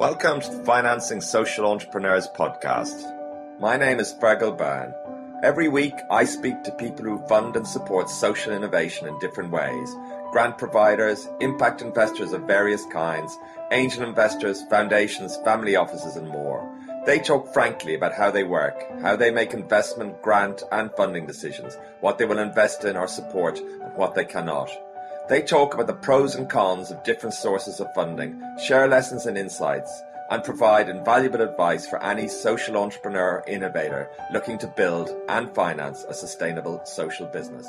Welcome to the Financing Social Entrepreneurs podcast. My name is Fergal Byrne. Every week, I speak to people who fund and support social innovation in different ways grant providers, impact investors of various kinds, angel investors, foundations, family offices, and more. They talk frankly about how they work, how they make investment, grant, and funding decisions, what they will invest in or support, and what they cannot. They talk about the pros and cons of different sources of funding, share lessons and insights, and provide invaluable advice for any social entrepreneur innovator looking to build and finance a sustainable social business.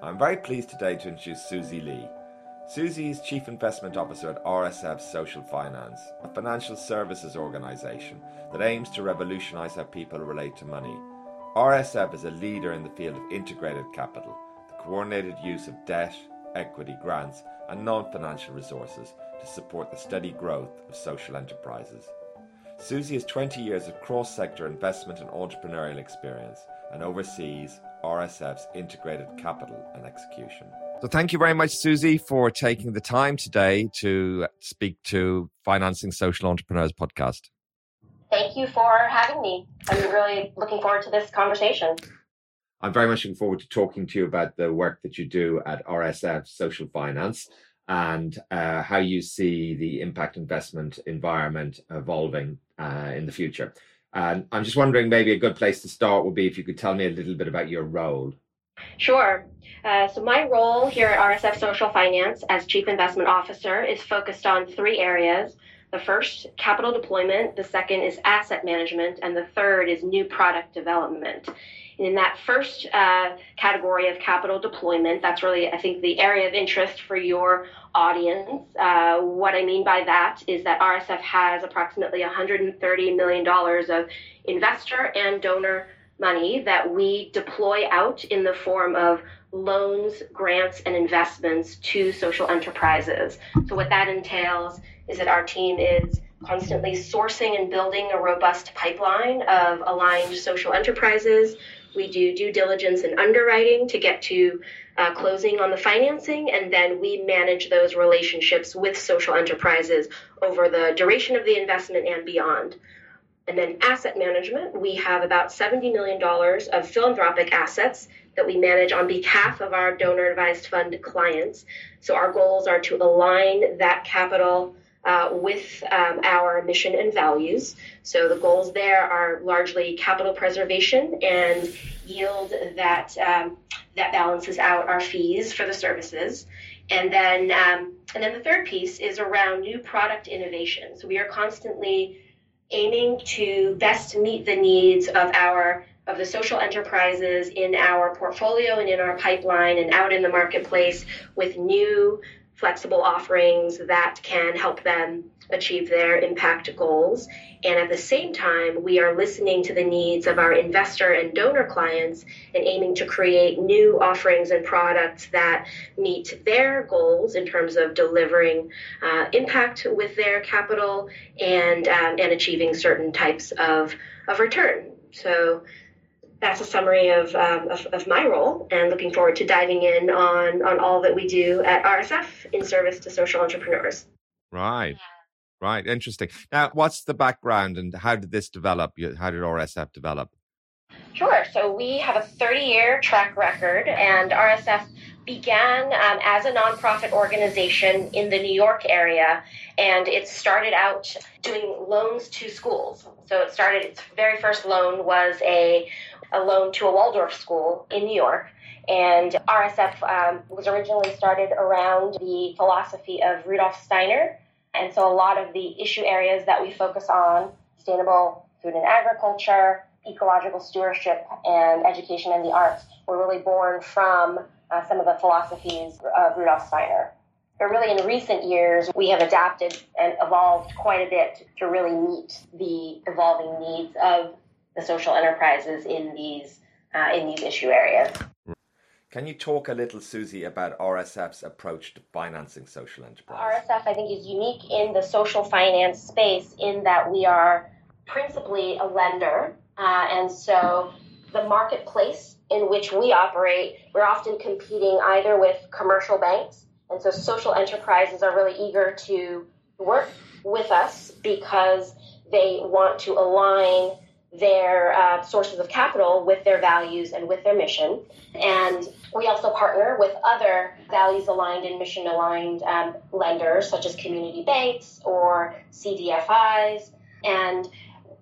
I'm very pleased today to introduce Susie Lee. Susie is Chief Investment Officer at RSF Social Finance, a financial services organisation that aims to revolutionise how people relate to money. RSF is a leader in the field of integrated capital, the coordinated use of debt, equity grants, and non financial resources to support the steady growth of social enterprises. Susie has 20 years of cross sector investment and entrepreneurial experience and oversees RSF's integrated capital and execution. So, thank you very much, Susie, for taking the time today to speak to Financing Social Entrepreneurs podcast. Thank you for having me. I'm really looking forward to this conversation. I'm very much looking forward to talking to you about the work that you do at RSF Social Finance and uh, how you see the impact investment environment evolving uh, in the future. And I'm just wondering, maybe a good place to start would be if you could tell me a little bit about your role. Sure. Uh, so, my role here at RSF Social Finance as Chief Investment Officer is focused on three areas. The first, capital deployment, the second is asset management, and the third is new product development in that first uh, category of capital deployment, that's really, I think, the area of interest for your audience. Uh, what I mean by that is that RSF has approximately $130 million of investor and donor money that we deploy out in the form of loans, grants, and investments to social enterprises. So, what that entails is that our team is constantly sourcing and building a robust pipeline of aligned social enterprises we do due diligence and underwriting to get to uh, closing on the financing, and then we manage those relationships with social enterprises over the duration of the investment and beyond. And then asset management, we have about $70 million of philanthropic assets that we manage on behalf of our donor advised fund clients. So our goals are to align that capital uh, with um, our mission and values. So the goals there are largely capital preservation and yield that um, that balances out our fees for the services. And then um, and then the third piece is around new product innovation. So we are constantly aiming to best meet the needs of our of the social enterprises in our portfolio and in our pipeline and out in the marketplace with new flexible offerings that can help them achieve their impact goals. And at the same time, we are listening to the needs of our investor and donor clients and aiming to create new offerings and products that meet their goals in terms of delivering uh, impact with their capital and, um, and achieving certain types of, of return. So that's a summary of, um, of, of, my role and looking forward to diving in on, on all that we do at RSF in service to social entrepreneurs. Right. Right. Interesting. Now, what's the background and how did this develop? How did RSF develop? Sure. So we have a 30 year track record, and RSF began um, as a nonprofit organization in the New York area, and it started out doing loans to schools. So it started, its very first loan was a, a loan to a Waldorf school in New York. And RSF um, was originally started around the philosophy of Rudolf Steiner. And so a lot of the issue areas that we focus on sustainable food and agriculture, ecological stewardship, and education and the arts were really born from uh, some of the philosophies of Rudolf Steiner. But really, in recent years, we have adapted and evolved quite a bit to really meet the evolving needs of the social enterprises in these uh, in these issue areas. Can you talk a little, Susie, about RSF's approach to financing social enterprise? RSF, I think, is unique in the social finance space in that we are principally a lender, uh, and so the marketplace in which we operate, we're often competing either with commercial banks, and so social enterprises are really eager to work with us because they want to align their uh, sources of capital with their values and with their mission. And we also partner with other values aligned and mission aligned um, lenders, such as community banks or CDFIs. And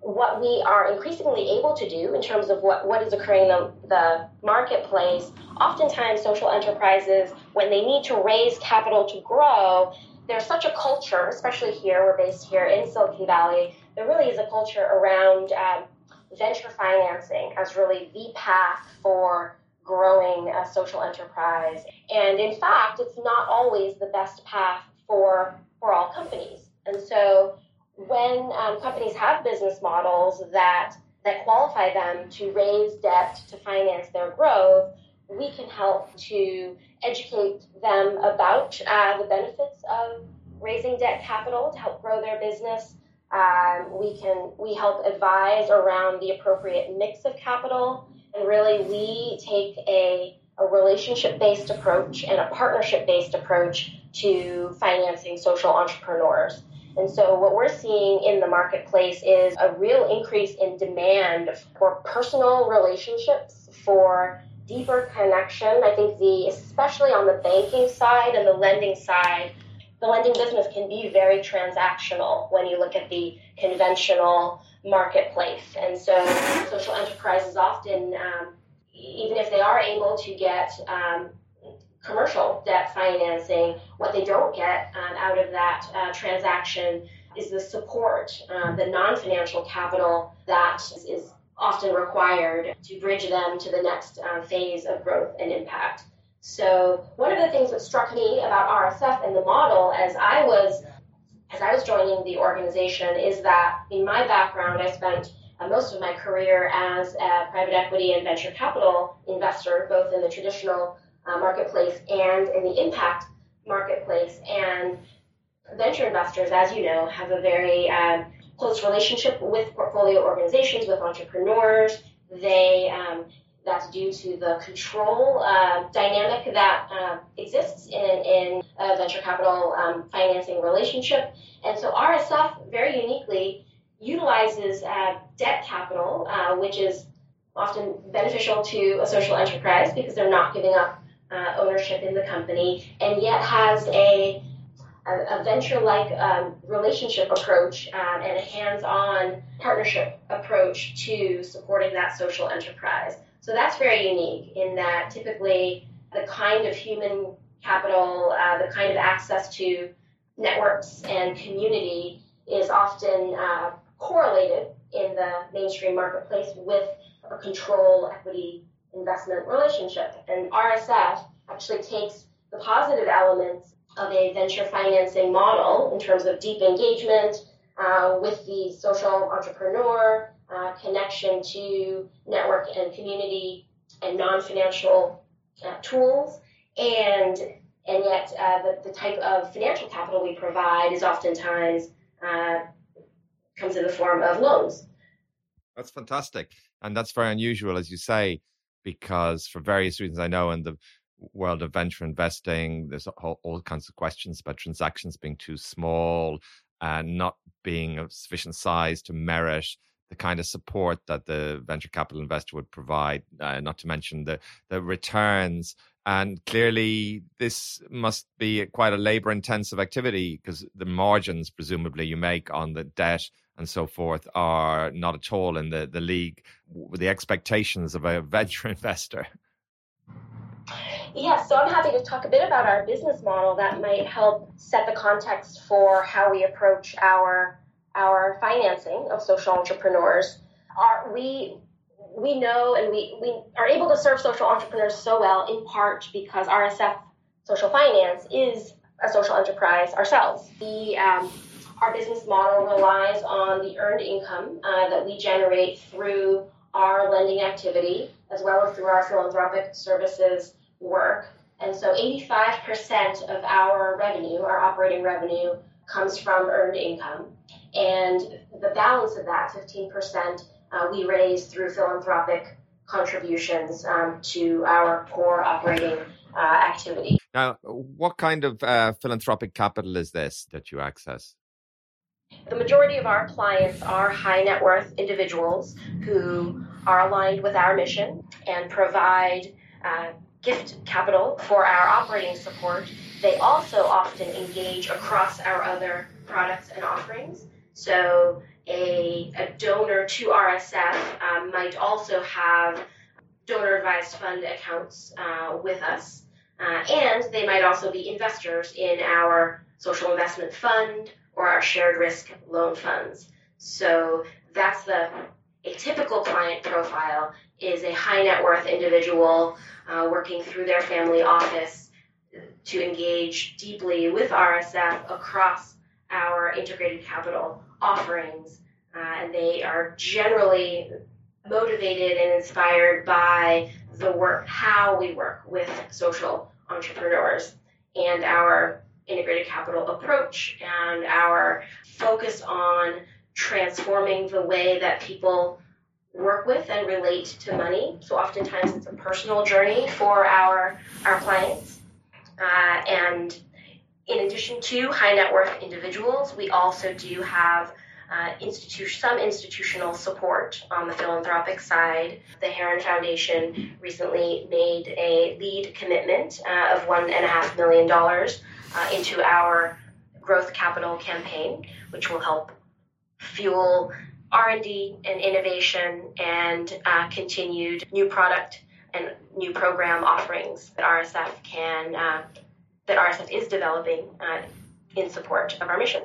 what we are increasingly able to do in terms of what, what is occurring in the, the marketplace, oftentimes social enterprises, when they need to raise capital to grow, there's such a culture, especially here, we're based here in Silicon Valley, there really is a culture around um, venture financing as really the path for growing a social enterprise. And in fact, it's not always the best path for, for all companies. And so when um, companies have business models that, that qualify them to raise debt to finance their growth, we can help to educate them about uh, the benefits of raising debt capital to help grow their business. Um, we can we help advise around the appropriate mix of capital, and really we take a, a relationship based approach and a partnership based approach to financing social entrepreneurs. And so, what we're seeing in the marketplace is a real increase in demand for personal relationships, for deeper connection. I think the especially on the banking side and the lending side, the lending business can be very transactional when you look at the conventional marketplace. And so social enterprises often, um, even if they are able to get um, commercial debt financing, what they don't get um, out of that uh, transaction is the support, uh, the non financial capital that is often required to bridge them to the next uh, phase of growth and impact. So one of the things that struck me about RSF and the model as I was as I was joining the organization is that in my background I spent uh, most of my career as a private equity and venture capital investor, both in the traditional uh, marketplace and in the impact marketplace. And venture investors, as you know, have a very uh, close relationship with portfolio organizations, with entrepreneurs. They um, that's due to the control uh, dynamic that uh, exists in, in a venture capital um, financing relationship. And so RSF very uniquely utilizes uh, debt capital, uh, which is often beneficial to a social enterprise because they're not giving up uh, ownership in the company, and yet has a a, venture-like um, relationship approach um, and a hands-on partnership approach to supporting that social enterprise. So that's very unique in that typically the kind of human capital, uh, the kind of access to networks and community is often uh, correlated in the mainstream marketplace with a control equity investment relationship. And RSF actually takes the positive elements of a venture financing model in terms of deep engagement uh, with the social entrepreneur, uh, connection to network and community and non-financial uh, tools, and and yet uh, the, the type of financial capital we provide is oftentimes uh, comes in the form of loans. That's fantastic, and that's very unusual, as you say, because for various reasons I know in the world of venture investing, there's all, all kinds of questions about transactions being too small and not being of sufficient size to merit the kind of support that the venture capital investor would provide, uh, not to mention the, the returns. And clearly, this must be quite a labor intensive activity because the margins, presumably, you make on the debt and so forth are not at all in the, the league with the expectations of a venture investor. Yes, so I'm happy to talk a bit about our business model that might help set the context for how we approach our our financing of social entrepreneurs. Our, we we know and we, we are able to serve social entrepreneurs so well in part because RSF Social Finance is a social enterprise ourselves. The um, our business model relies on the earned income uh, that we generate through our lending activity as well as through our philanthropic services work. And so 85% of our revenue, our operating revenue, comes from earned income. And the balance of that, 15%, uh, we raise through philanthropic contributions um, to our core operating uh, activity. Now, what kind of uh, philanthropic capital is this that you access? The majority of our clients are high net worth individuals who are aligned with our mission and provide uh, gift capital for our operating support. They also often engage across our other products and offerings. So a, a donor to RSF um, might also have donor advised fund accounts uh, with us. Uh, and they might also be investors in our social investment fund or our shared risk loan funds. So that's the a typical client profile is a high net worth individual uh, working through their family office to engage deeply with RSF across our integrated capital offerings. Uh, and they are generally motivated and inspired by the work, how we work with social entrepreneurs and our integrated capital approach and our focus on transforming the way that people work with and relate to money. So oftentimes it's a personal journey for our our clients. Uh, and in addition to high net worth individuals, we also do have uh, institution, some institutional support on the philanthropic side. The Heron Foundation recently made a lead commitment uh, of one and a half million dollars uh, into our growth capital campaign, which will help fuel R&D and innovation and uh, continued new product and new program offerings that RSF can uh, that RSF is developing uh, in support of our mission.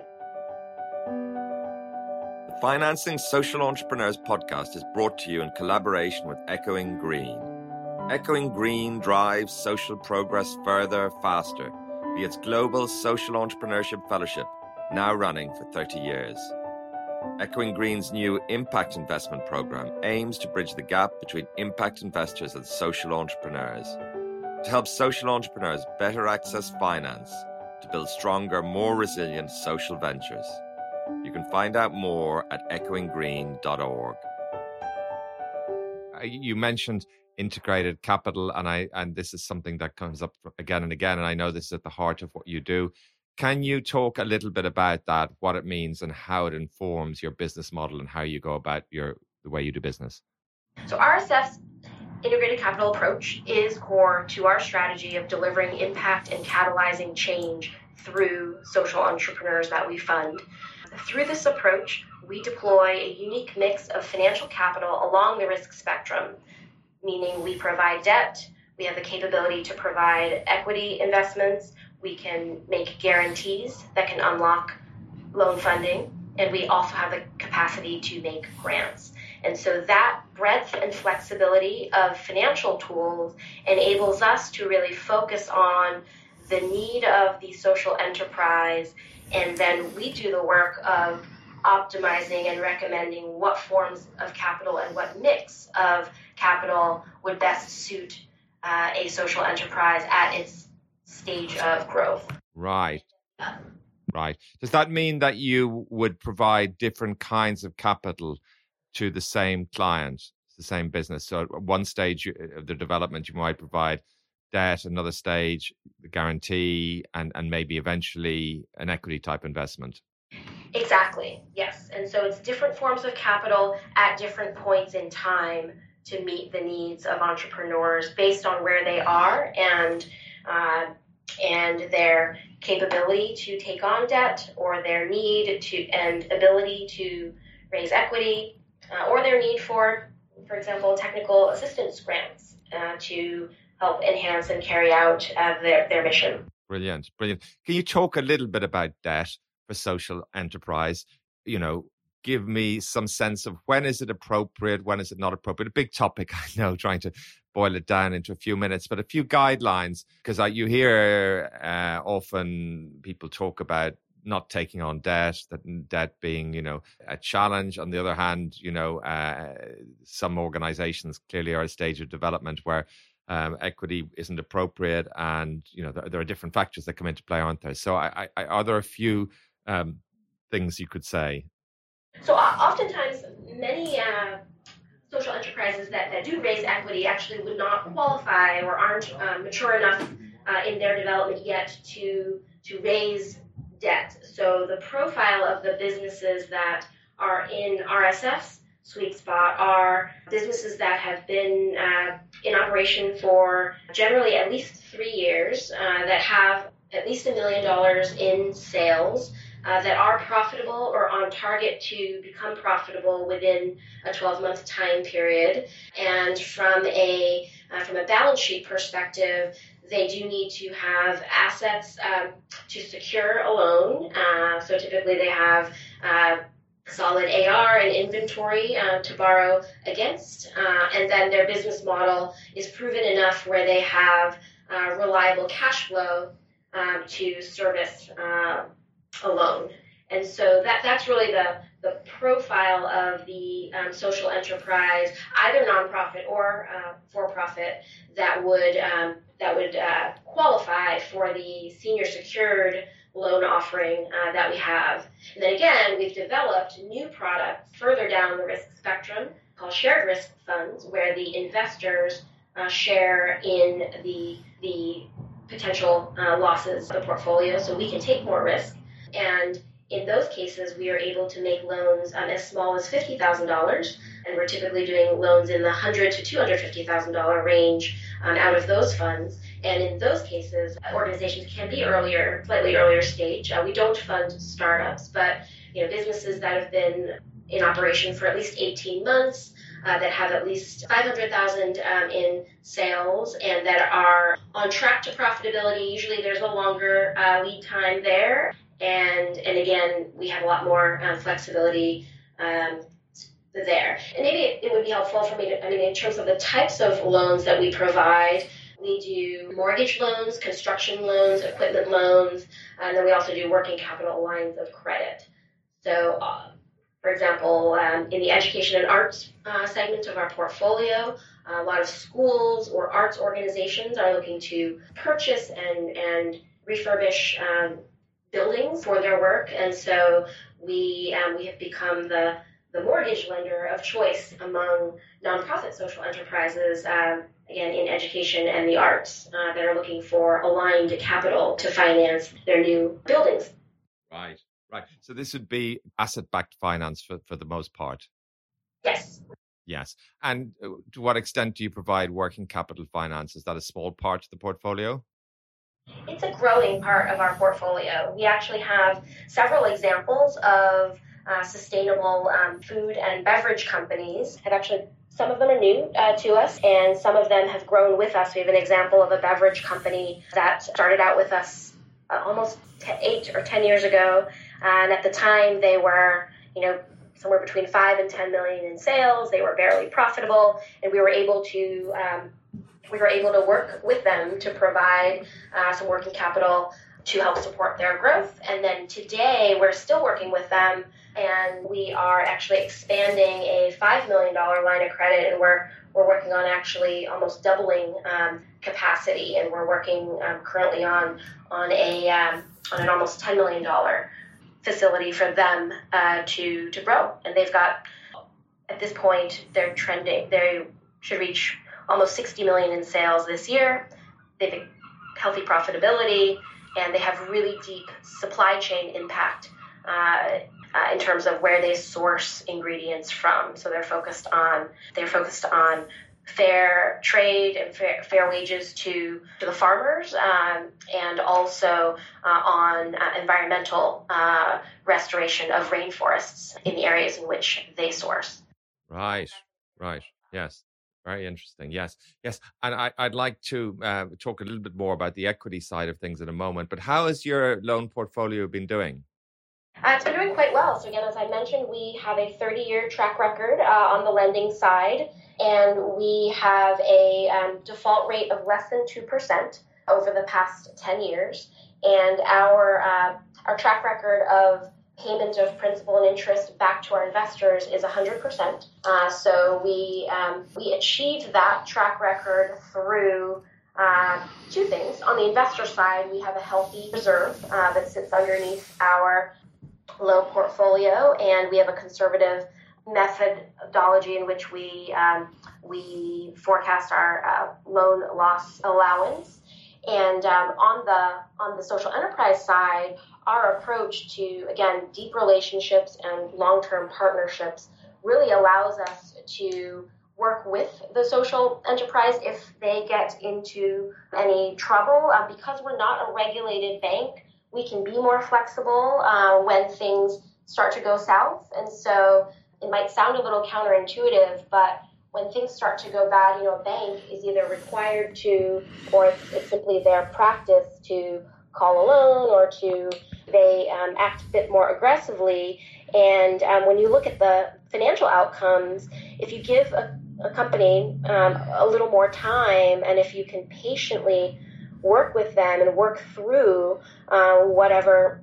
The Financing Social Entrepreneurs podcast is brought to you in collaboration with Echoing Green. Echoing Green drives social progress further, faster via its Global Social Entrepreneurship Fellowship, now running for 30 years. Echoing Green's new impact investment program aims to bridge the gap between impact investors and social entrepreneurs. To help social entrepreneurs better access finance to build stronger, more resilient social ventures. You can find out more at echoinggreen.org. You mentioned integrated capital and i and this is something that comes up again and again and i know this is at the heart of what you do can you talk a little bit about that, what it means, and how it informs your business model and how you go about your the way you do business? So RSF's integrated capital approach is core to our strategy of delivering impact and catalyzing change through social entrepreneurs that we fund. Through this approach, we deploy a unique mix of financial capital along the risk spectrum, meaning we provide debt, we have the capability to provide equity investments, we can make guarantees that can unlock loan funding, and we also have the capacity to make grants. And so that breadth and flexibility of financial tools enables us to really focus on the need of the social enterprise, and then we do the work of optimizing and recommending what forms of capital and what mix of capital would best suit uh, a social enterprise at its stage of growth. Right. Right. Does that mean that you would provide different kinds of capital to the same client, the same business? So at one stage of the development, you might provide debt, another stage, the guarantee, and, and maybe eventually an equity type investment. Exactly, yes. And so it's different forms of capital at different points in time to meet the needs of entrepreneurs based on where they are and uh, and their capability to take on debt or their need to and ability to raise equity uh, or their need for, for example, technical assistance grants uh, to help enhance and carry out uh, their, their mission. Brilliant, brilliant. Can you talk a little bit about that for social enterprise? You know, give me some sense of when is it appropriate, when is it not appropriate? A big topic, I know, trying to boil it down into a few minutes, but a few guidelines because you hear uh, often people talk about not taking on debt, that debt being, you know, a challenge. On the other hand, you know, uh, some organizations clearly are at a stage of development where um, equity isn't appropriate, and you know there, there, are different factors that come into play, aren't there? So, I, I, are there a few um, things you could say? So, oftentimes, many uh, social enterprises that, that do raise equity actually would not qualify or aren't uh, mature enough uh, in their development yet to to raise debt. So the profile of the businesses that are in RSF's sweet spot are businesses that have been uh, in operation for generally at least three years, uh, that have at least a million dollars in sales, uh, that are profitable or on target to become profitable within a 12 month time period. And from a uh, from a balance sheet perspective, they do need to have assets um, to secure a loan. Uh, so typically they have uh, solid AR and inventory uh, to borrow against. Uh, and then their business model is proven enough where they have uh, reliable cash flow um, to service uh, a loan. And so that, that's really the, the profile of the um, social enterprise, either nonprofit or uh, for profit, that would um, that would uh, qualify for the senior secured loan offering uh, that we have. And then again, we've developed new products further down the risk spectrum called shared risk funds, where the investors uh, share in the the potential uh, losses of the portfolio, so we can take more risk. And in those cases, we are able to make loans um, as small as fifty thousand dollars, and we're typically doing loans in the hundred to two hundred fifty thousand dollar range um, out of those funds. And in those cases, organizations can be earlier, slightly earlier stage. Uh, we don't fund startups, but you know businesses that have been in operation for at least 18 months, uh, that have at least 500,000 um, in sales, and that are on track to profitability. Usually, there's a longer uh, lead time there, and and again, we have a lot more uh, flexibility. Um, there. And maybe it, would be helpful for me to, I mean, in terms of the types of loans that we provide, we do mortgage loans, construction loans, equipment loans, and then we also do working capital lines of credit. So, uh, for example, um, in the education and arts uh, segment of our portfolio, a lot of schools or arts organizations are looking to purchase and, and refurbish um, buildings for their work, and so we um, we have become the the mortgage lender of choice among nonprofit social enterprises, um, again, in education and the arts, uh, that are looking for aligned capital to finance their new buildings. Right, right. So this would be asset backed finance for, for the most part. Yes. Yes. And uh, to what extent do you provide working capital finance? Is that a small part of the portfolio? It's a growing part of our portfolio. We actually have several examples of uh, sustainable um, food and beverage companies have actually some of them are new uh, to us, and some of them have grown with us. We have an example of a beverage company that started out with us uh, almost t- eight or ten years ago, and at the time they were, you know, somewhere between five and ten million in sales. They were barely profitable, and we were able to um, we were able to work with them to provide uh, some working capital to help support their growth. And then today, we're still working with them, and we are actually expanding a $5 million line of credit, and we're, we're working on actually almost doubling um, capacity, and we're working um, currently on, on, a, um, on an almost $10 million facility for them uh, to, to grow. And they've got, at this point, they're trending, they should reach almost 60 million in sales this year. They've healthy profitability and they have really deep supply chain impact uh, uh, in terms of where they source ingredients from. So they're focused on they're focused on fair trade and fair, fair wages to, to the farmers, um, and also uh, on uh, environmental uh, restoration of rainforests in the areas in which they source. Right, right, yes. Very interesting. Yes, yes. And I, would like to uh, talk a little bit more about the equity side of things in a moment. But how has your loan portfolio been doing? Uh, it's been doing quite well. So, again, as I mentioned, we have a 30 year track record uh, on the lending side, and we have a um, default rate of less than 2% over the past 10 years. And our, uh, our track record of payment of principal and interest back to our investors is 100%. Uh, so we, um, we achieved that track record through uh, two things. On the investor side, we have a healthy reserve uh, that sits underneath our loan portfolio, and we have a conservative methodology in which we um, we forecast our uh, loan loss allowance. And um, on the on the social enterprise side, our approach to again deep relationships and long term partnerships really allows us to work with the social enterprise if they get into any trouble. Uh, because we're not a regulated bank, we can be more flexible uh, when things start to go south. And so it might sound a little counterintuitive, but when things start to go bad, you know, a bank is either required to, or it's, it's simply their practice to call a loan or to they um, act a bit more aggressively. And um, when you look at the financial outcomes, if you give a, a company um, a little more time and if you can patiently work with them and work through uh, whatever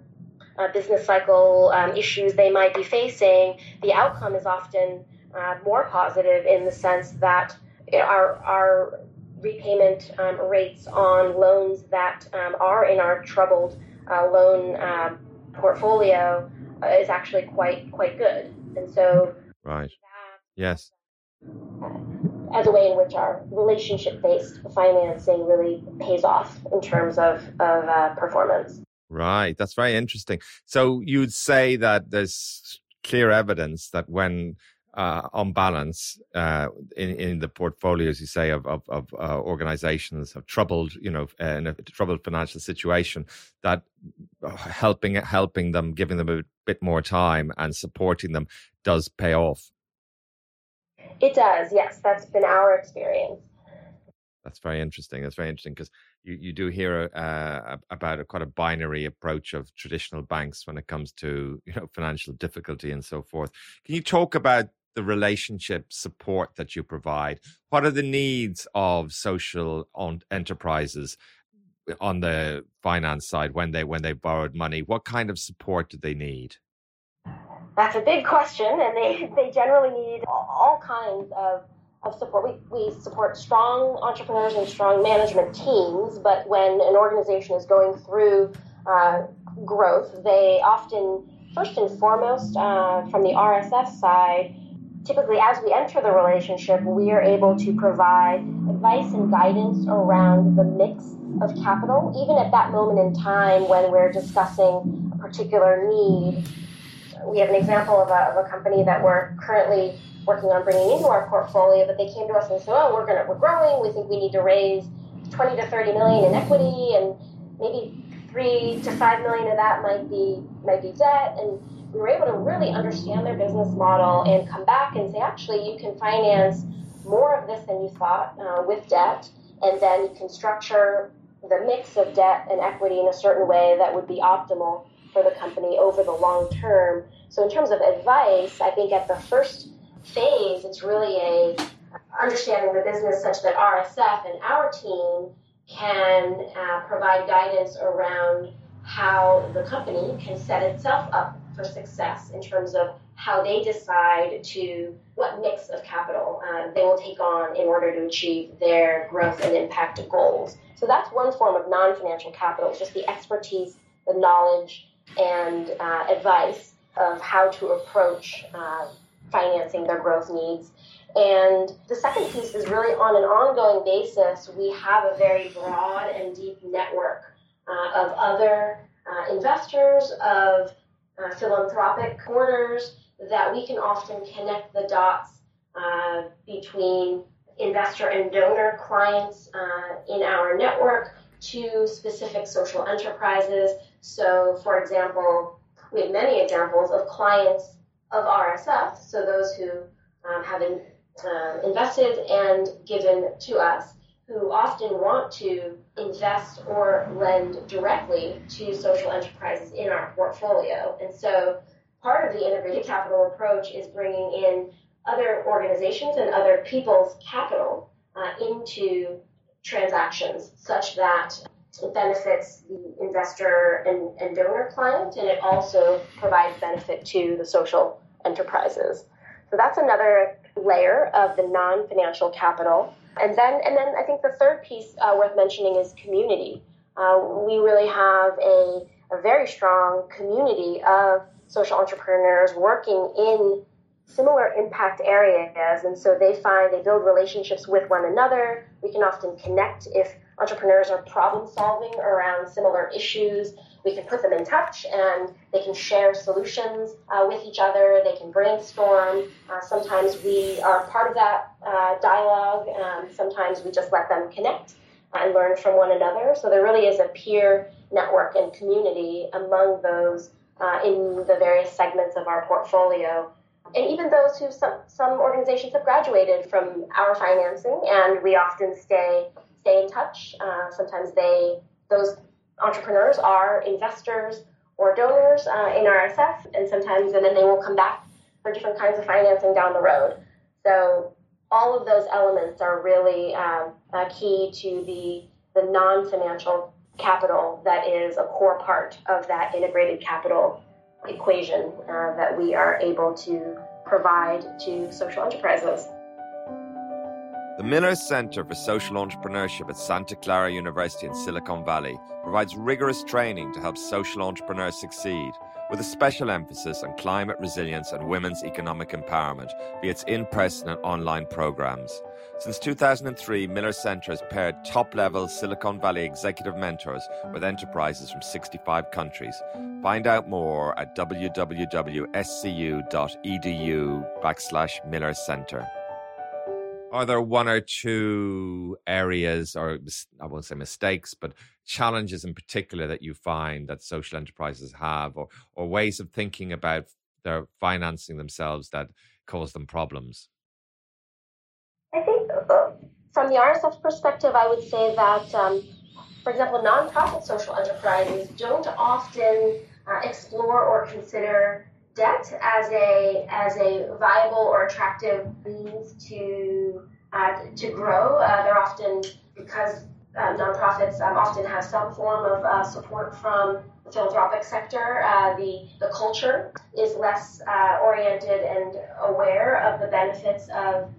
uh, business cycle um, issues they might be facing, the outcome is often uh, more positive in the sense that our, our repayment um, rates on loans that um, are in our troubled uh, loan um, portfolio uh, is actually quite quite good. And so, right, yes, as a way in which our relationship based financing really pays off in terms of of uh, performance. Right, that's very interesting. So you'd say that there's clear evidence that when uh, on balance uh, in in the portfolios you say of of, of uh, organizations of troubled you know in a troubled financial situation that helping helping them giving them a bit more time and supporting them does pay off. It does yes. That's been our experience. That's very interesting. That's very interesting because you, you do hear uh, about a quite a binary approach of traditional banks when it comes to you know financial difficulty and so forth. Can you talk about the relationship support that you provide? What are the needs of social enterprises on the finance side when they when they borrowed money? What kind of support do they need? That's a big question, and they, they generally need all kinds of, of support. We, we support strong entrepreneurs and strong management teams, but when an organization is going through uh, growth, they often, first and foremost, uh, from the RSF side, typically as we enter the relationship, we are able to provide advice and guidance around the mix of capital, even at that moment in time when we're discussing a particular need. We have an example of a, of a company that we're currently working on bringing into our portfolio, but they came to us and said, "Oh, we're gonna we're growing. We think we need to raise 20 to 30 million in equity, and maybe three to five million of that might be might be debt." And we were able to really understand their business model and come back and say, actually, you can finance more of this than you thought uh, with debt, and then you can structure the mix of debt and equity in a certain way that would be optimal for the company over the long term. So, in terms of advice, I think at the first phase, it's really a understanding the business such that RSF and our team can uh, provide guidance around how the company can set itself up for success in terms of how they decide to what mix of capital uh, they will take on in order to achieve their growth and impact goals. So that's one form of non-financial capital. It's just the expertise, the knowledge, and uh, advice of how to approach uh, financing their growth needs. And the second piece is really on an ongoing basis, we have a very broad and deep network uh, of other uh, investors, of uh, philanthropic corners that we can often connect the dots uh, between investor and donor clients uh, in our network to specific social enterprises. So, for example, we have many examples of clients of RSF, so those who um, have in, uh, invested and given to us who often want to invest or lend directly to social enterprises in our portfolio. And so part of the integrated capital approach is bringing in other organizations and other people's capital uh, into transactions such that it benefits the investor and, and donor client and it also provides benefit to the social enterprises. So that's another layer of the non financial capital. And then, and then I think the third piece uh, worth mentioning is community. Uh, we really have a, a very strong community of social entrepreneurs working in similar impact areas. And so they find they build relationships with one another. We can often connect if entrepreneurs are problem solving around similar issues, we can put them in touch and they can share solutions uh, with each other. They can brainstorm. Uh, sometimes we are part of that uh, dialogue. Um, sometimes we just let them connect and learn from one another. So there really is a peer network and community among those uh, in the various segments of our portfolio. And even those who some, some organizations have graduated from our financing, and we often stay stay in touch. Uh, sometimes they those entrepreneurs are investors or donors uh, in RSF, and sometimes, and then they will come back for different kinds of financing down the road. So all of those elements are really uh, key to the the non-financial capital that is a core part of that integrated capital equation uh, that we are able to provide to social enterprises. The Miller Center for Social Entrepreneurship at Santa Clara University in Silicon Valley provides rigorous training to help social entrepreneurs succeed, with a special emphasis on climate resilience and women's economic empowerment via its in person and online programs. Since 2003, Miller Center has paired top level Silicon Valley executive mentors with enterprises from 65 countries. Find out more at www.scu.edu backslash. Are there one or two areas, or I won't say mistakes, but challenges in particular that you find that social enterprises have, or or ways of thinking about their financing themselves that cause them problems? I think uh, from the RSF perspective, I would say that, um, for example, nonprofit social enterprises don't often uh, explore or consider debt as a as a viable or attractive means to uh, to grow. Uh, they're often because uh, nonprofits um, often have some form of uh, support from the philanthropic sector. Uh, the the culture is less uh, oriented and aware of the benefits of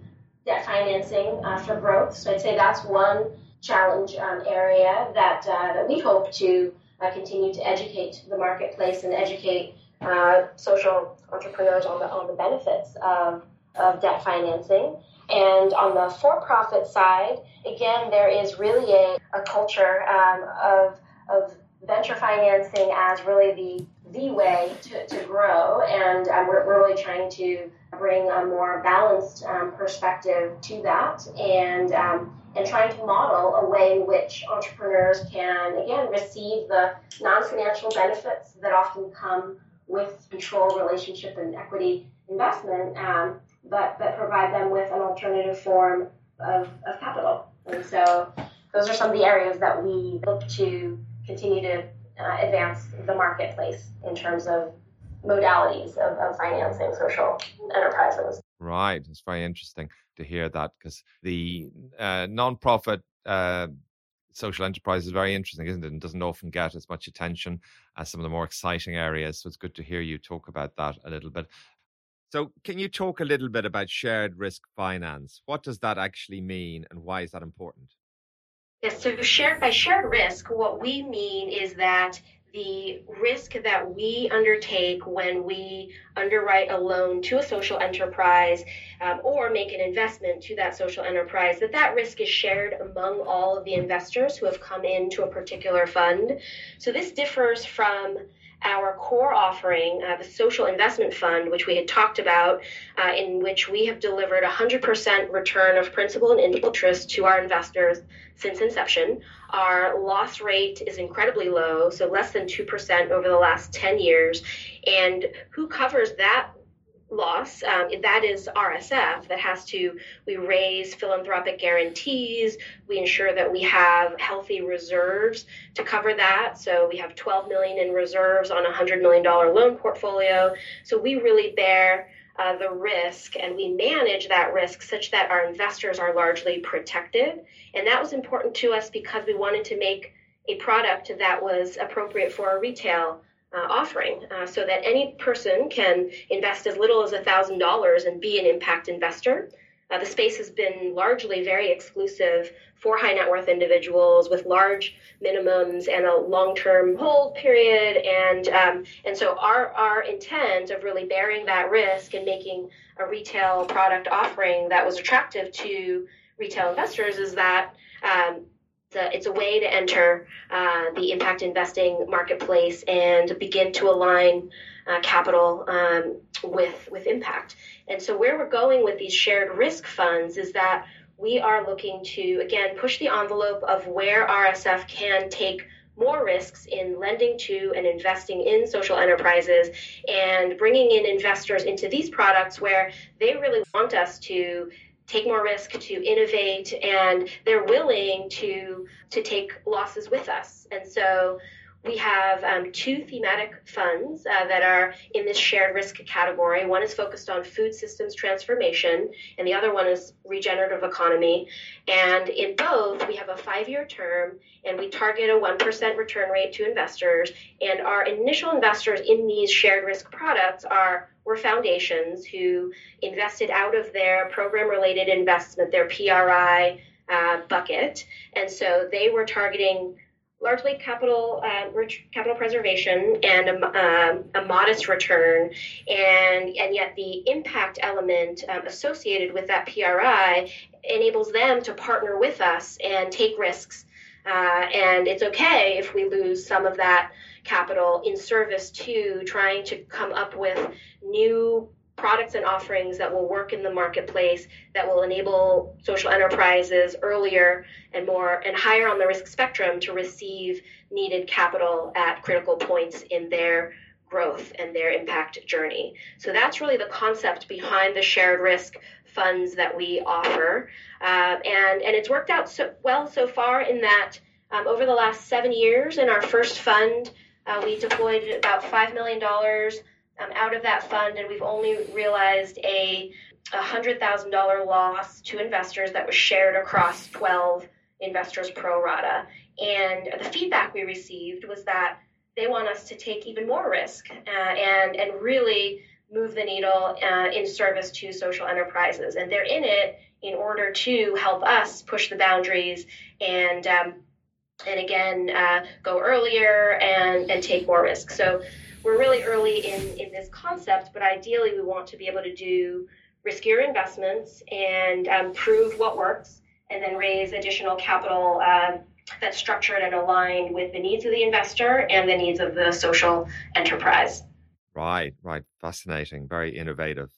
debt financing for growth. So I'd say that's one challenge um, area that that we hope to continue to educate the marketplace and educate uh, social entrepreneurs on the on the benefits of, of debt financing. And on the for-profit side, again, there is really a, a culture um, of, of venture financing as really the the way to, to grow, and um, we're, we're really trying to bring a more balanced um, perspective to that, and um, and trying to model a way in which entrepreneurs can again receive the non-financial benefits that often come with control, relationship, and equity investment, um, but, but provide them with an alternative form of, of capital. And so those are some of the areas that we look to continue to uh, advance the marketplace in terms of modalities of, of financing social enterprises. Right. It's very interesting to hear that because the uh, nonprofit uh, social enterprise is very interesting, isn't it? And doesn't often get as much attention as some of the more exciting areas. So it's good to hear you talk about that a little bit. So, can you talk a little bit about shared risk finance? What does that actually mean and why is that important? Yes, so shared by shared risk, what we mean is that the risk that we undertake when we underwrite a loan to a social enterprise um, or make an investment to that social enterprise that that risk is shared among all of the investors who have come into a particular fund. So this differs from our core offering, uh, the Social Investment Fund, which we had talked about, uh, in which we have delivered 100% return of principal and interest to our investors since inception. Our loss rate is incredibly low, so less than 2% over the last 10 years. And who covers that loss. Um, that is RSF that has to, we raise philanthropic guarantees. We ensure that we have healthy reserves to cover that. So we have 12 million in reserves on a $100 million loan portfolio. So we really bear uh, the risk and we manage that risk such that our investors are largely protected. And that was important to us because we wanted to make a product that was appropriate for a retail uh, offering uh, so that any person can invest as little as $1,000 and be an impact investor. Uh, the space has been largely very exclusive for high net worth individuals with large minimums and a long term hold period. And, um, and so, our, our intent of really bearing that risk and making a retail product offering that was attractive to retail investors is that um, a, it's a way to enter uh, the impact investing marketplace and begin to align uh, capital um, with with impact. And so where we're going with these shared risk funds is that we are looking to again push the envelope of where RSF can take more risks in lending to and investing in social enterprises and bringing in investors into these products where they really want us to take more risk to innovate and they're willing to to take losses with us. And so we have um, two thematic funds uh, that are in this shared risk category. One is focused on food systems transformation, and the other one is regenerative economy. And in both, we have a five year term, and we target a 1% return rate to investors. And our initial investors in these shared risk products are were foundations who invested out of their program related investment, their PRI uh, bucket. And so they were targeting largely capital uh, capital preservation and a, um, a, modest return, and and yet the impact element um, associated with that PRI enables them to partner with us and take risks. Uh, and it's okay if we lose some of that capital in service to trying to come up with new products and offerings that will work in the marketplace that will enable social enterprises earlier and more and higher on the risk spectrum to receive needed capital at critical points in their growth and their impact journey. So that's really the concept behind the shared risk funds that we offer. Uh, and, and it's worked out so well so far in that um, over the last seven years in our first fund, uh, we deployed about $5 million um, out of that fund, and we've only realized a $100,000 loss to investors that was shared across 12 investors pro rata. And the feedback we received was that they want us to take even more risk uh, and, and really move the needle uh, in service to social enterprises. And they're in it in order to help us push the boundaries and um, and again uh, go earlier and, and take more risk. So we're really early in, in this concept, but ideally we want to be able to do riskier investments and um, prove what works and then raise additional capital um, that's structured and aligned with the needs of the investor and the needs of the social enterprise. Right, right. Fascinating. Very innovative.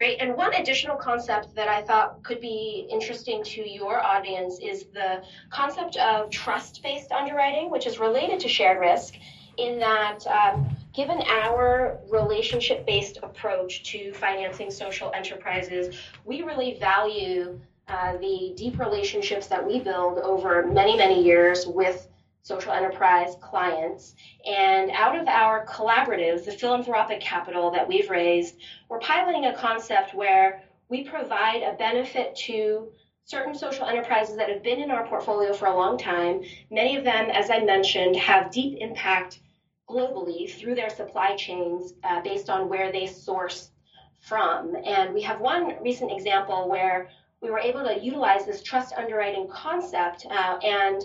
Great. And one additional concept that I thought could be interesting to your audience is the concept of trust based underwriting, which is related to shared risk in that um, given our relationship based approach to financing social enterprises, we really value uh, the deep relationships that we build over many, many years with social enterprise clients. And out of our collaboratives, the philanthropic capital that we've raised, we're piloting a concept where we provide a benefit to certain social enterprises that have been in our portfolio for a long time. Many of them, as I mentioned, have deep impact globally through their supply chains uh, based on where they source from. And we have one recent example where we were able to utilize this trust underwriting concept uh, and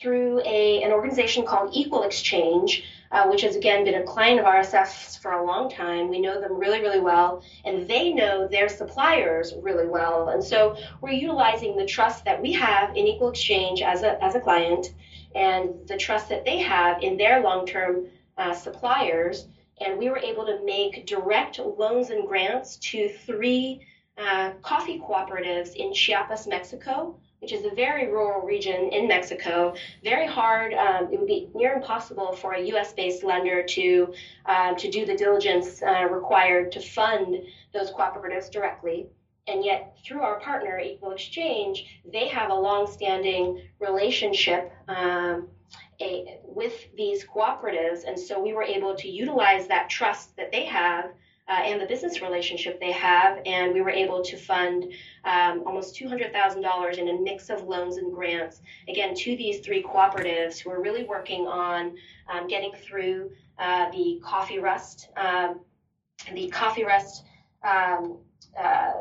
through a, an organization called Equal Exchange, uh, which has again been a client of RSF's for a long time. We know them really, really well, and they know their suppliers really well. And so we're utilizing the trust that we have in Equal Exchange as a, as a client and the trust that they have in their long term uh, suppliers. And we were able to make direct loans and grants to three uh, coffee cooperatives in Chiapas, Mexico which is a very rural region in Mexico, very hard. Um, it would be near impossible for a U.S. based lender to uh, to do the diligence uh, required to fund those cooperatives directly. And yet, through our partner, Equal Exchange, they have a long-standing relationship um, a, with these cooperatives, and so we were able to utilize that trust that they have uh, and the business relationship they have. And we were able to fund um, almost $200,000 in a mix of loans and grants, again, to these three cooperatives who are really working on um, getting through uh, the coffee rust, um, the coffee rust. Um, uh,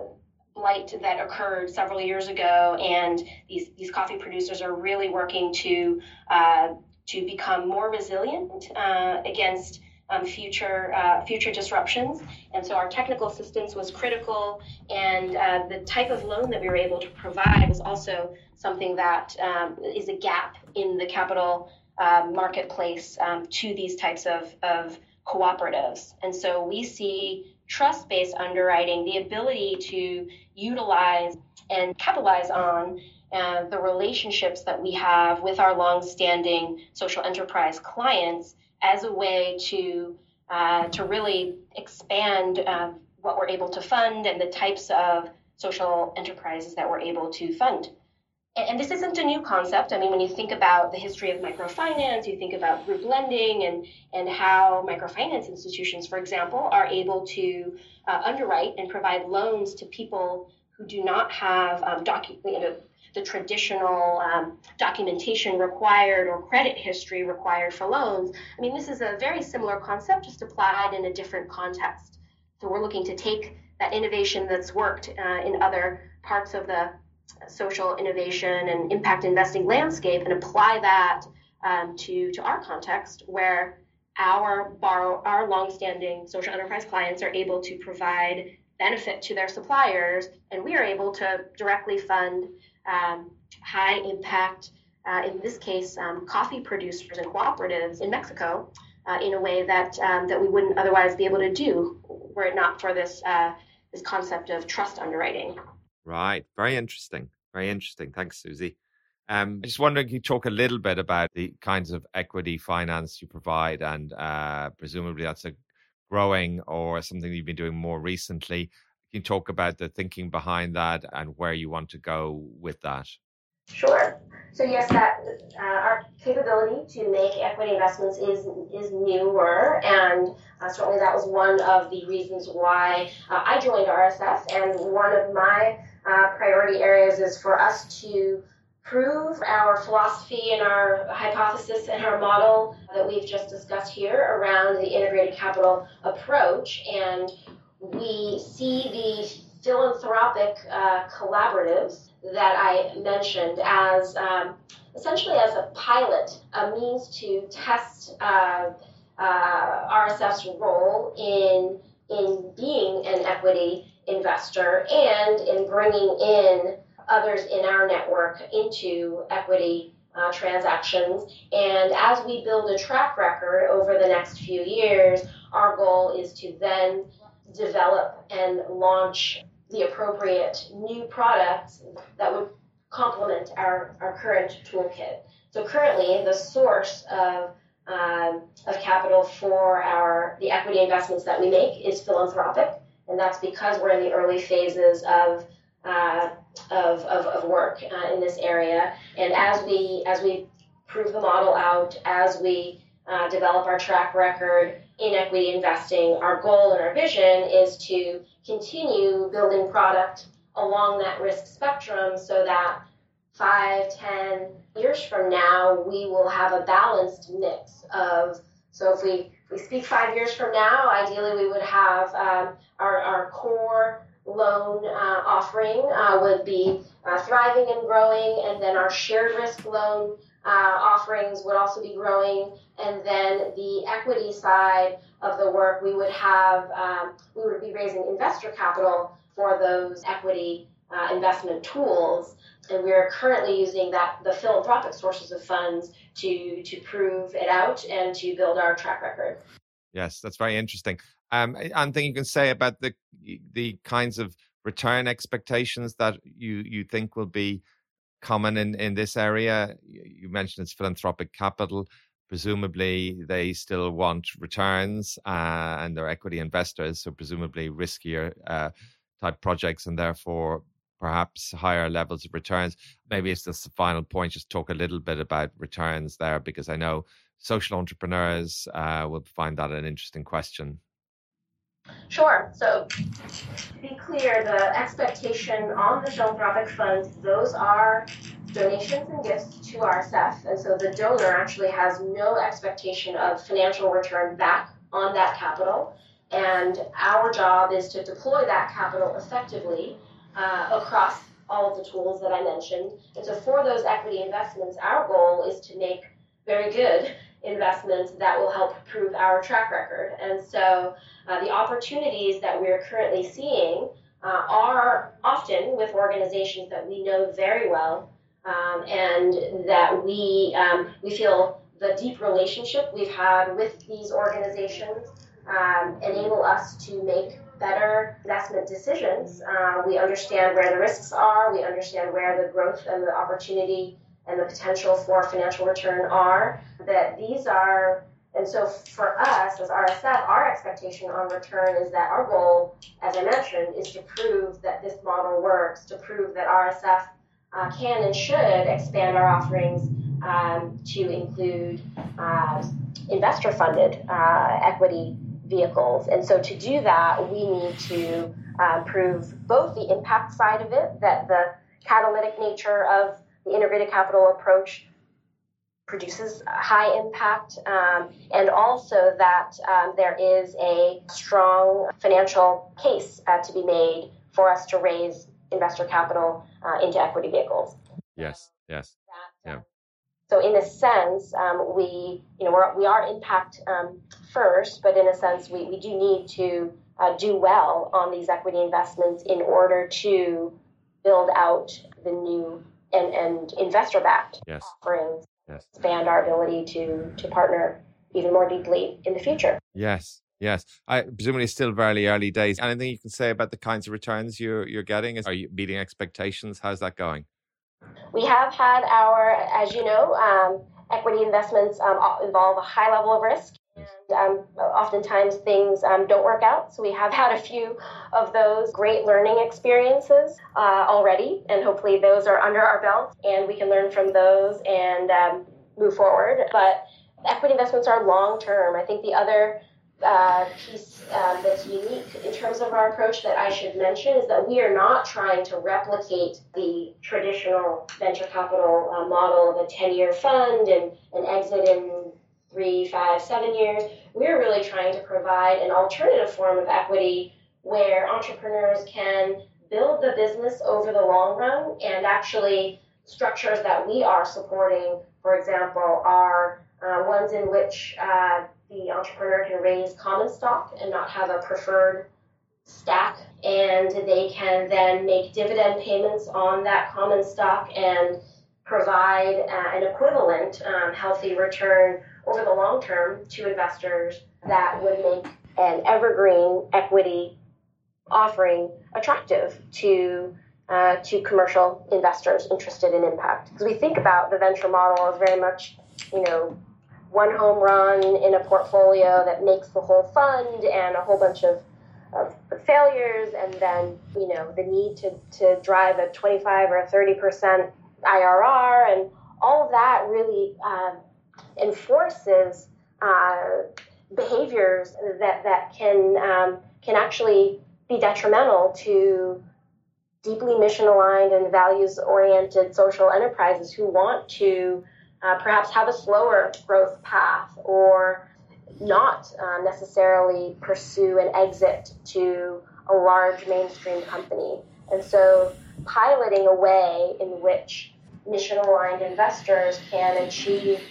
blight that occurred several years ago, and these, these coffee producers are really working to uh, to become more resilient uh, against um, future uh, future disruptions. And so our technical assistance was critical, and uh, the type of loan that we were able to provide was also something that um, is a gap in the capital uh, marketplace um, to these types of, of cooperatives. And so we see trust based underwriting, the ability to utilize and capitalize on uh, the relationships that we have with our long-standing social enterprise clients as a way to uh, to really expand uh, what we're able to fund and the types of social enterprises that we're able to fund. And, this isn't a new concept. I mean, when you think about the history of microfinance, you think about group lending and and how microfinance institutions, for example, are able to uh, underwrite and provide loans to people who do not have um, docu- you know, the traditional um, documentation required or credit history required for loans. I mean, this is a very similar concept, just applied in a different context. So we're looking to take that innovation that's worked uh, in other parts of the social innovation and impact investing landscape and apply that um, to, to our context where our borrow our longstanding social enterprise clients are able to provide benefit to their suppliers and we are able to directly fund um, high impact, uh, in this case, um, coffee producers and cooperatives in Mexico uh, in a way that um, that we wouldn't otherwise be able to do were it not for this uh, this concept of trust underwriting. Right, very interesting, very interesting. Thanks, Susie. Um, I just wondering, you talk a little bit about the kinds of equity finance you provide, and uh, presumably that's a growing or something you've been doing more recently you can talk about the thinking behind that and where you want to go with that? Sure. So yes, that uh, our capability to make equity investments is is newer, and uh, certainly that was one of the reasons why uh, I joined RSF. And one of my uh, priority areas is for us to prove our philosophy and our hypothesis and our model that we've just discussed here around the integrated capital approach. And we see the philanthropic uh, collaboratives that I mentioned as um, essentially as a pilot, a means to test uh, uh, RSF's role in in being an equity investor and in bringing in others in our network into equity uh, transactions. And as we build a track record over the next few years, our goal is to then develop and launch the appropriate new products that would complement our, our current toolkit. So currently, the source of um, of capital for our the equity investments that we make is philanthropic, and that's because we're in the early phases of uh, of, of, of, work uh, in this area. And as we as we prove the model out, as we uh, develop our track record, in equity investing, our goal and our vision is to continue building product along that risk spectrum so that five, ten years from now, we will have a balanced mix of. So if we, we speak five years from now, ideally we would have um, our, our core loan uh, offering uh, would be uh, thriving and growing, and then our shared risk loan uh, offerings would also be growing. And then the equity side of the work, we would have, um, we would be raising investor capital for those equity uh, investment tools. And we are currently using that the philanthropic sources of funds to to prove it out and to build our track record. Yes, that's very interesting. Um, anything you can say about the the kinds of return expectations that you you think will be common in, in this area? You mentioned it's philanthropic capital. Presumably, they still want returns uh, and they're equity investors, so presumably riskier uh, type projects and therefore perhaps higher levels of returns. Maybe it's just the final point, just talk a little bit about returns there, because I know social entrepreneurs uh, will find that an interesting question. Sure. So to be clear, the expectation on the philanthropic funds, those are donations and gifts to RSF. And so the donor actually has no expectation of financial return back on that capital. And our job is to deploy that capital effectively uh, across all of the tools that I mentioned. And so for those equity investments, our goal is to make very good investments that will help prove our track record. And so uh, the opportunities that we're currently seeing uh, are often with organizations that we know very well um, and that we, um, we feel the deep relationship we've had with these organizations um, enable us to make better investment decisions. Uh, we understand where the risks are, we understand where the growth and the opportunity and the potential for financial return are. That these are, and so for us as RSF, our expectation on return is that our goal, as I mentioned, is to prove that this model works, to prove that RSF uh, can and should expand our offerings um, to include uh, investor funded uh, equity vehicles. And so to do that, we need to uh, prove both the impact side of it, that the catalytic nature of the integrated capital approach produces high impact, um, and also that um, there is a strong financial case uh, to be made for us to raise investor capital uh, into equity vehicles. Yes, yes. That, yeah. So in a sense, um, we you know we're, we are impact um, first, but in a sense, we, we do need to uh, do well on these equity investments in order to build out the new and, and investor backed yes. offerings, yes. expand our ability to to partner even more deeply in the future. Yes. Yes, I presumably still very early days. Anything you can say about the kinds of returns you're you're getting? Are you meeting expectations? How's that going? We have had our, as you know, um, equity investments um, involve a high level of risk. And um, oftentimes things um, don't work out. So we have had a few of those great learning experiences uh, already, and hopefully those are under our belt and we can learn from those and um, move forward. But equity investments are long term. I think the other uh, piece uh, that's unique in terms of our approach that I should mention is that we are not trying to replicate the traditional venture capital uh, model of a 10 year fund and an exit in three, five, seven years. We're really trying to provide an alternative form of equity where entrepreneurs can build the business over the long run and actually structures that we are supporting, for example, are uh, ones in which uh, the entrepreneur can raise common stock and not have a preferred stack, and they can then make dividend payments on that common stock and provide uh, an equivalent um, healthy return over the long term to investors that would make an evergreen equity offering attractive to uh, to commercial investors interested in impact. Because we think about the venture model as very much, you know, one home run in a portfolio that makes the whole fund and a whole bunch of, of failures and then you know the need to, to drive a 25 or a 30 percent IRR and all of that really uh, enforces uh, behaviors that, that can um, can actually be detrimental to deeply mission aligned and values oriented social enterprises who want to uh, perhaps have a slower growth path or not uh, necessarily pursue an exit to a large mainstream company. And so, piloting a way in which mission aligned investors can achieve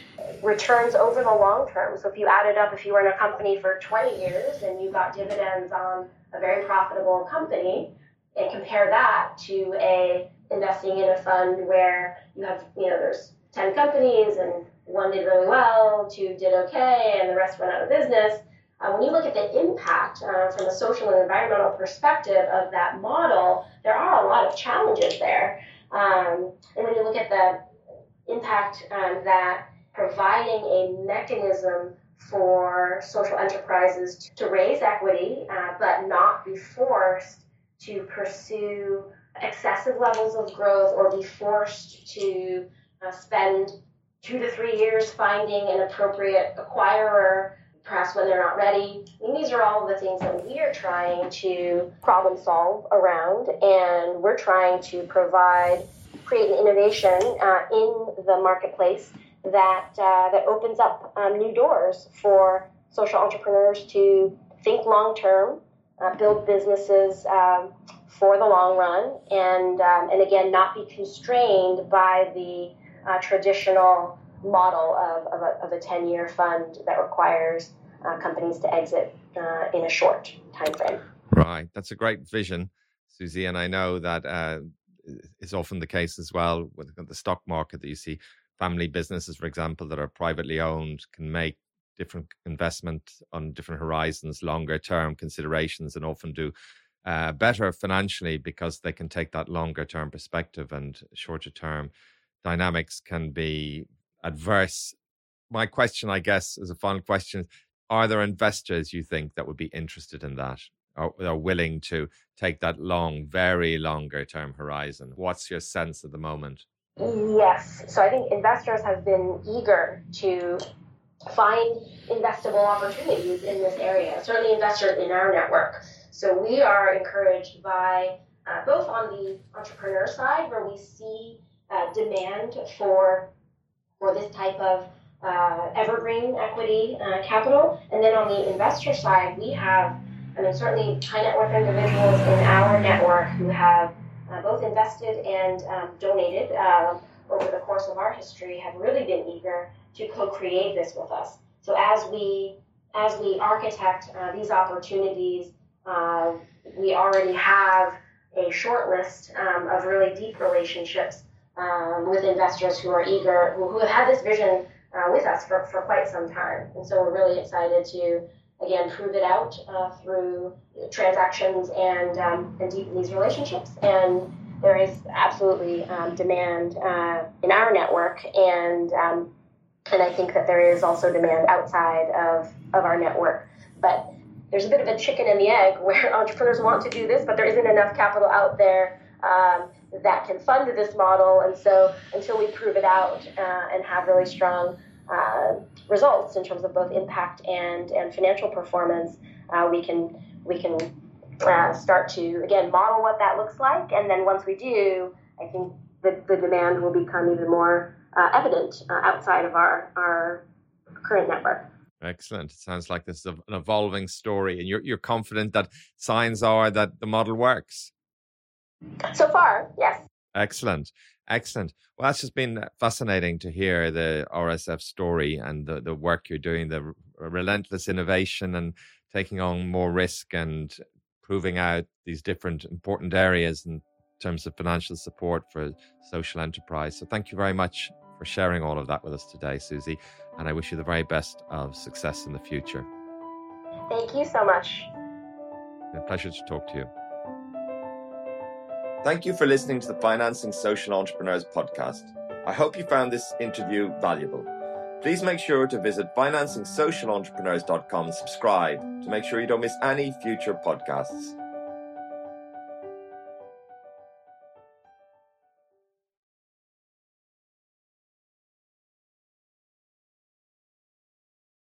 returns over the long term. So, if you added up, if you were in a company for 20 years and you got dividends on a very profitable company, and compare that to a investing in a fund where you have, you know, there's 10 companies and one did really well, two did okay, and the rest went out of business. Uh, when you look at the impact uh, from a social and environmental perspective of that model, there are a lot of challenges there. Um, and when you look at the impact um, that providing a mechanism for social enterprises to, raise equity, uh, but not be forced to pursue excessive levels of growth or be forced to uh, spend two to three years finding an appropriate acquirer, perhaps when they're not ready. I mean, these are all the things that we are trying to problem solve around, and we're trying to provide, create an innovation uh, in the marketplace that uh, that opens up um, new doors for social entrepreneurs to think long term, uh, build businesses um, for the long run, and um, and again not be constrained by the uh, traditional model of, of a, of a 10 year fund that requires uh, companies to exit uh, in a short time frame. Right. That's a great vision, Susie. And I know that uh, is often the case as well with the stock market that you see family businesses, for example, that are privately owned can make different investment on different horizons, longer term considerations, and often do uh, better financially because they can take that longer term perspective and shorter term dynamics can be adverse. My question, I guess, as a final question, are there investors you think that would be interested in that or are willing to take that long, very longer term horizon? What's your sense at the moment? Yes. So I think investors have been eager to find investable opportunities in this area, certainly investors in our network. So we are encouraged by uh, both on the entrepreneur side, where we see uh, demand for for this type of uh, evergreen equity uh, capital, and then on the investor side, we have, I mean, certainly high net worth individuals in our network who have uh, both invested and um, donated uh, over the course of our history, have really been eager to co-create this with us. So as we as we architect uh, these opportunities, uh, we already have a short list um, of really deep relationships um, with investors who are eager, who, who have had this vision uh, with us for, for quite some time. And so we're really excited to, again, prove it out uh, through transactions and, um, and deepen these relationships. And there is absolutely um, demand uh, in our network, and um, and I think that there is also demand outside of, of our network. But there's a bit of a chicken and the egg where entrepreneurs want to do this, but there isn't enough capital out there um, that can fund this model. And so until we prove it out uh, and have really strong uh, results in terms of both impact and, and financial performance, uh, we can we can uh, start to again model what that looks like. And then once we do, I think the, the demand will become even more uh, evident uh, outside of our, our current network. Excellent. It sounds like this is an evolving story, and you're you're confident that signs are that the model works. So far, yes. Excellent, excellent. Well, that's just been fascinating to hear the RSF story and the the work you're doing, the relentless innovation and taking on more risk and proving out these different important areas in terms of financial support for social enterprise. So, thank you very much for sharing all of that with us today, Susie. And I wish you the very best of success in the future. Thank you so much. a pleasure to talk to you. Thank you for listening to the Financing Social Entrepreneurs podcast. I hope you found this interview valuable. Please make sure to visit financingsocialentrepreneurs.com and subscribe to make sure you don't miss any future podcasts.